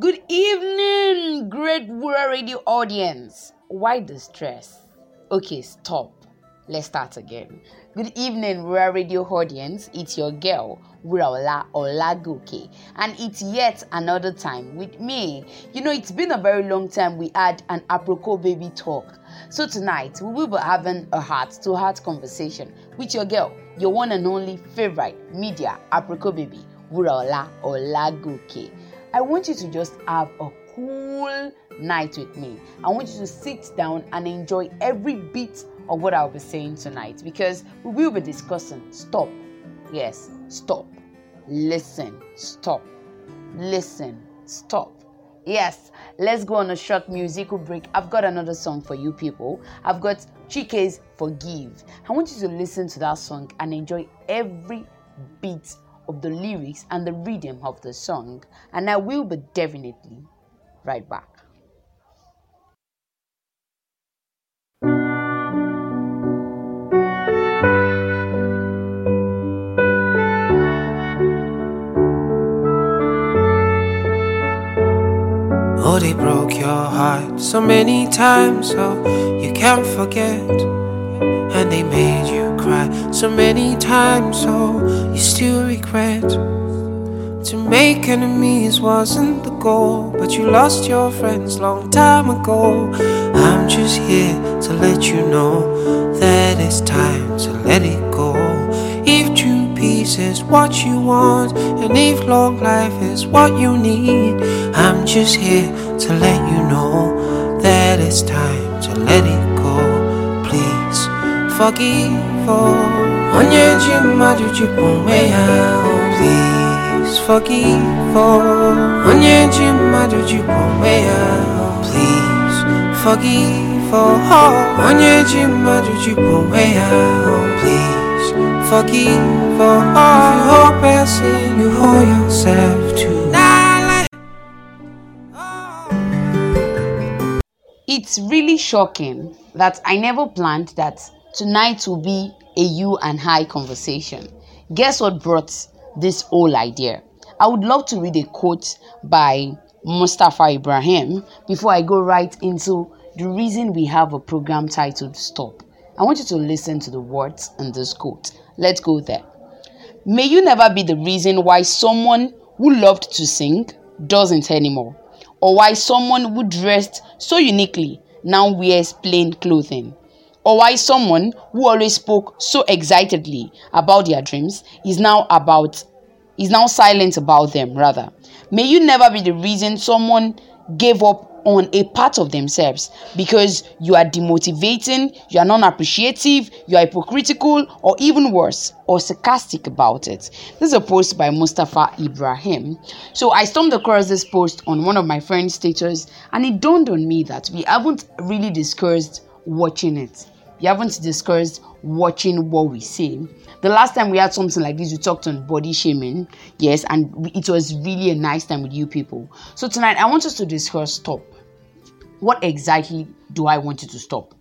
Good evening, great Wura Radio audience. Why the stress? Okay, stop. Let's start again. Good evening, Wura Radio audience. It's your girl, Wuraola Olagoke, and it's yet another time with me. You know, it's been a very long time we had an apropos baby talk. So tonight, we will be having a heart to heart conversation with your girl, your one and only favorite media, apropos baby, Wuraola Olagoke. I want you to just have a cool night with me. I want you to sit down and enjoy every bit of what I'll be saying tonight because we will be discussing stop. Yes, stop. Listen, stop. Listen, stop. Yes, let's go on a short musical break. I've got another song for you people. I've got Chike's Forgive. I want you to listen to that song and enjoy every bit of the lyrics and the rhythm of the song, and I will be definitely right back. Oh, they broke your heart so many times, so you can't forget. And they made you cry so many times, oh, you still regret. To make enemies wasn't the goal, but you lost your friends long time ago. I'm just here to let you know that it's time to let it go. If true peace is what you want, and if long life is what you need, I'm just here to let you know that it's time to let it go. Please forgive oh, please forgive oh, please forgive oh, please forgive oh, if you hold yourself too. It's really shocking that I never planned that tonight will be a you and I conversation. Guess what brought this whole idea? I would love to read a quote by Mustafa Ibrahim before I go right into the reason we have a program titled Stop. I want you to listen to the words in this quote. Let's go there. May you never be the reason why someone who loved to sing doesn't anymore, or why someone who dressed so uniquely now wears plain clothing, or why someone who always spoke so excitedly about their dreams is now about is now silent about them rather. May you never be the reason someone gave up on a part of themselves because you are demotivating, you are non appreciative, you are hypocritical, or even worse, or sarcastic about it. This is a post by Mustafa Ibrahim. So I stumbled across this post on one of my friend's status, and it dawned on me that we haven't really discussed watching it. We haven't discussed watching what we say. The last time we had something like this, we talked on body shaming, yes, and it was really a nice time with you people. So tonight, I want us to discuss stop. What exactly do I want you to stop?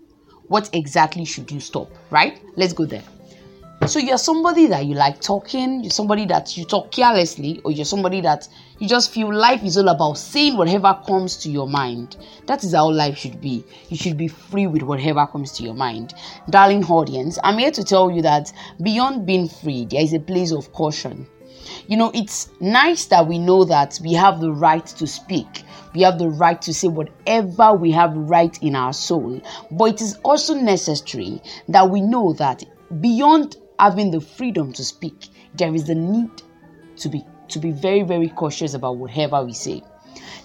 What exactly should you stop? Right? Let's go there. So you're somebody that you like talking, you're somebody that you talk carelessly, or you're somebody that you just feel life is all about saying whatever comes to your mind. That is how life should be. You should be free with whatever comes to your mind. Darling audience, I'm here to tell you that beyond being free, there is a place of caution. You know, it's nice that we know that we have the right to speak. We have the right to say whatever we have right in our soul. But it is also necessary that we know that beyond having the freedom to speak, there is a need to be to be very, very cautious about whatever we say.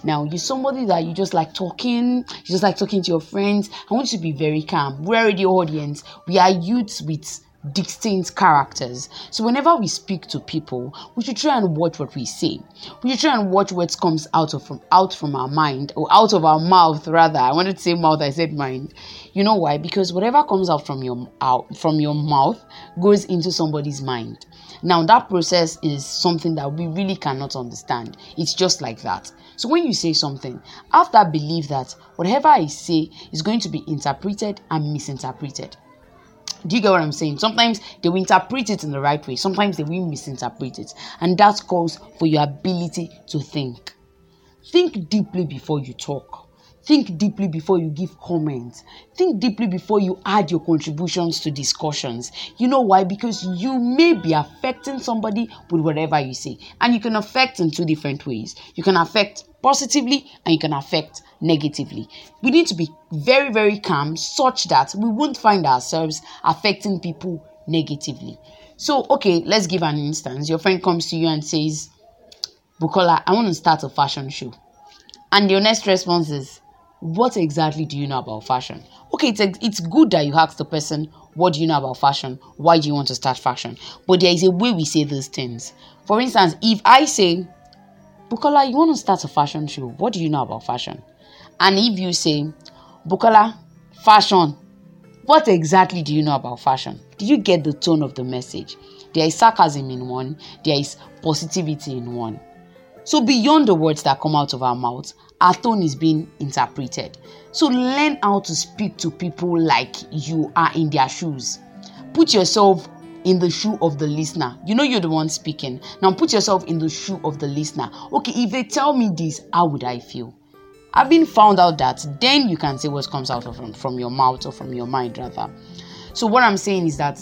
Now, you're somebody that you just like talking, you just like talking to your friends. I want you to be very calm. We're the audience. We are youths with distinct characters. So whenever we speak to people, we should try and watch what we say. We should try and watch what comes out of from out from our mind or out of our mouth rather. I wanted to say mouth, I said mind. You know why? Because whatever comes out from your out from your mouth goes into somebody's mind. Now that process is something that we really cannot understand. It's just like that. So when you say something, have that belief that whatever I say is going to be interpreted and misinterpreted. Do you get what I'm saying? Sometimes they will interpret it in the right way, sometimes they will misinterpret it, and that calls for your ability to think. think deeply before you talk. Think deeply before you give comments. Think deeply before you add your contributions to discussions. You know why? Because you may be affecting somebody with whatever you say. And you can affect in two different ways. You can affect positively and you can affect negatively. We need to be very, very calm such that we won't find ourselves affecting people negatively. So, okay, let's give an instance. Your friend comes to you and says, Bukola, I want to start a fashion show. And your next response is, what exactly do you know about fashion? Okay, it's, it's good that you ask the person, what do you know about fashion? Why do you want to start fashion? But there is a way we say those things. For instance, if I say, Bukola, you want to start a fashion show, what do you know about fashion? And if you say, Bukola, fashion, what exactly do you know about fashion? Did you get the tone of the message? There is sarcasm in one, there is positivity in one. So, beyond the words that come out of our mouths, our tone is being interpreted. So, learn how to speak to people like you are in their shoes. Put yourself in the shoe of the listener. You know you're the one speaking. Now, put yourself in the shoe of the listener. Okay, if they tell me this, how would I feel? Having found out that, then you can say what comes out of from, from your mouth or from your mind, rather. So, what I'm saying is that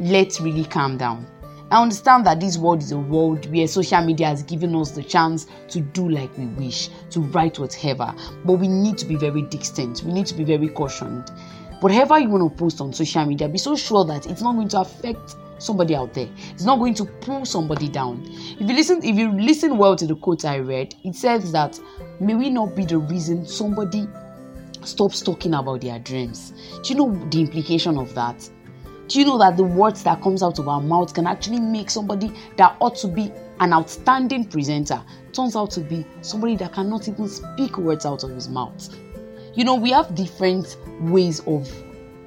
let's really calm down I understand that this world is a world where social media has given us the chance to do like we wish, to write whatever, but we need to be very distant, we need to be very cautioned. Whatever you want to post on social media, be so sure that it's not going to affect somebody out there. It's not going to pull somebody down. If you listen, if you listen well to the quote I read, it says that may we not be the reason somebody stops talking about their dreams. Do you know the implication of that? Do you know that the words that comes out of our mouth can actually make somebody that ought to be an outstanding presenter turns out to be somebody that cannot even speak words out of his mouth? You know, we have different ways of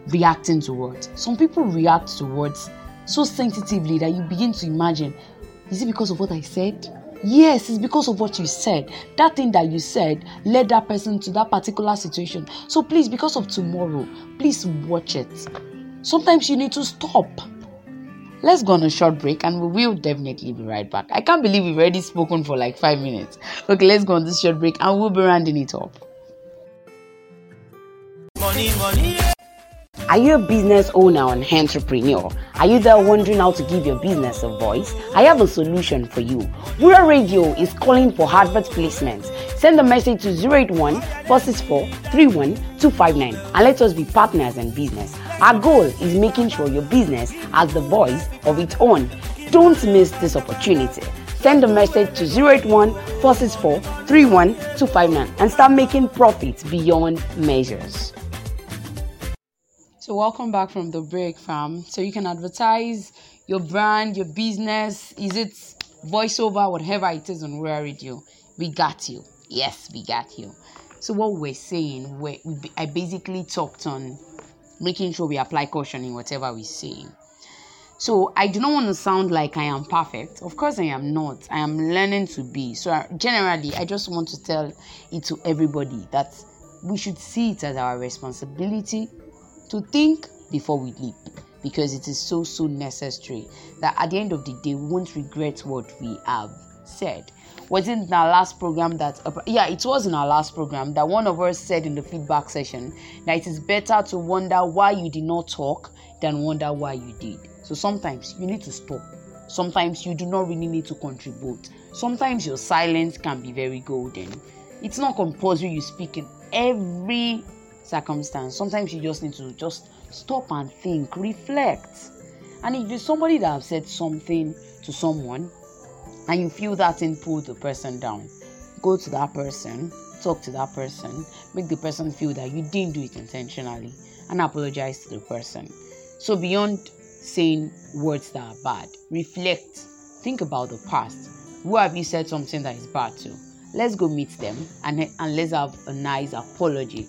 reacting to words. Some people react to words so sensitively that you begin to imagine, is it because of what I said? Yes, it's because of what you said. That thing that you said led that person to that particular situation. So please, because of tomorrow, please watch it. Sometimes you need to stop. Let's go on a short break and we will definitely be right back. I can't believe we've already spoken for like five minutes. Okay, let's go on this short break and we'll be rounding it up. Money, money. Are you a business owner and entrepreneur? Are you there wondering how to give your business a voice? I have a solution for you. Wura Radio is calling for advert placements. Send a message to 081 464 31259 and let us be partners in business. Our goal is making sure your business has the voice of its own. Don't miss this opportunity. Send a message to 081 464 31259 and start making profits beyond measures. So, welcome back from the break, fam. So, you can advertise your brand, your business. Is it voiceover, whatever it is on Wura Radio? We got you. Yes, we got you. So, what we're saying, we I basically talked on making sure we apply caution in whatever we say. So, I do not want to sound like I am perfect. Of course, I am not. I am learning to be. So, generally, I just want to tell it to everybody that we should see it as our responsibility to think before we leap because it is so so necessary that at the end of the day we won't regret what we have said. Wasn't in our last program that yeah it was in our last program that one of us said in the feedback session that it is better to wonder why you did not talk than wonder why you did. So sometimes you need to stop. Sometimes you do not really need to contribute. Sometimes your silence can be very golden. It's not compulsory you speak in every circumstance. Sometimes you just need to just stop and think, reflect. And if there's somebody that have said something to someone and you feel that thing pull the person down, go to that person, talk to that person, make the person feel that you didn't do it intentionally, and apologize to the person. So beyond saying words that are bad, reflect, think about the past. Who have you said something that is bad to? Let's go meet them and, and let's have a nice apology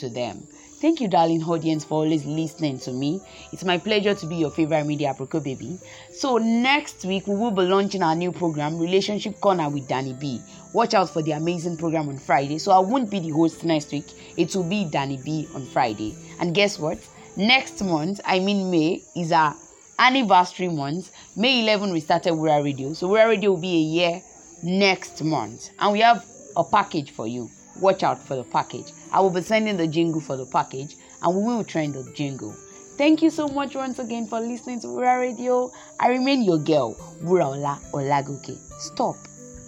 to them. Thank you, darling audience, for always listening to me. It's my pleasure to be your favorite media proco baby. So next week we will be launching our new program, Relationship Corner with Danny B. Watch out for the amazing program on Friday. So I won't be the host next week. It will be Danny B on Friday. And guess what? Next month, I mean May, is our anniversary month. May 11 we started Wura Radio. So Wura Radio will be a year next month. And we have a package for you. Watch out for the package. I will be sending the jingle for the package and we will trend the jingle. Thank you so much once again for listening to Wura Radio. I remain your girl, Wuraola Olagoke. Stop,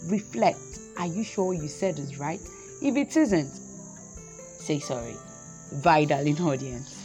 reflect. Are you sure you said it right? If it isn't, say sorry. Bye, darling audience.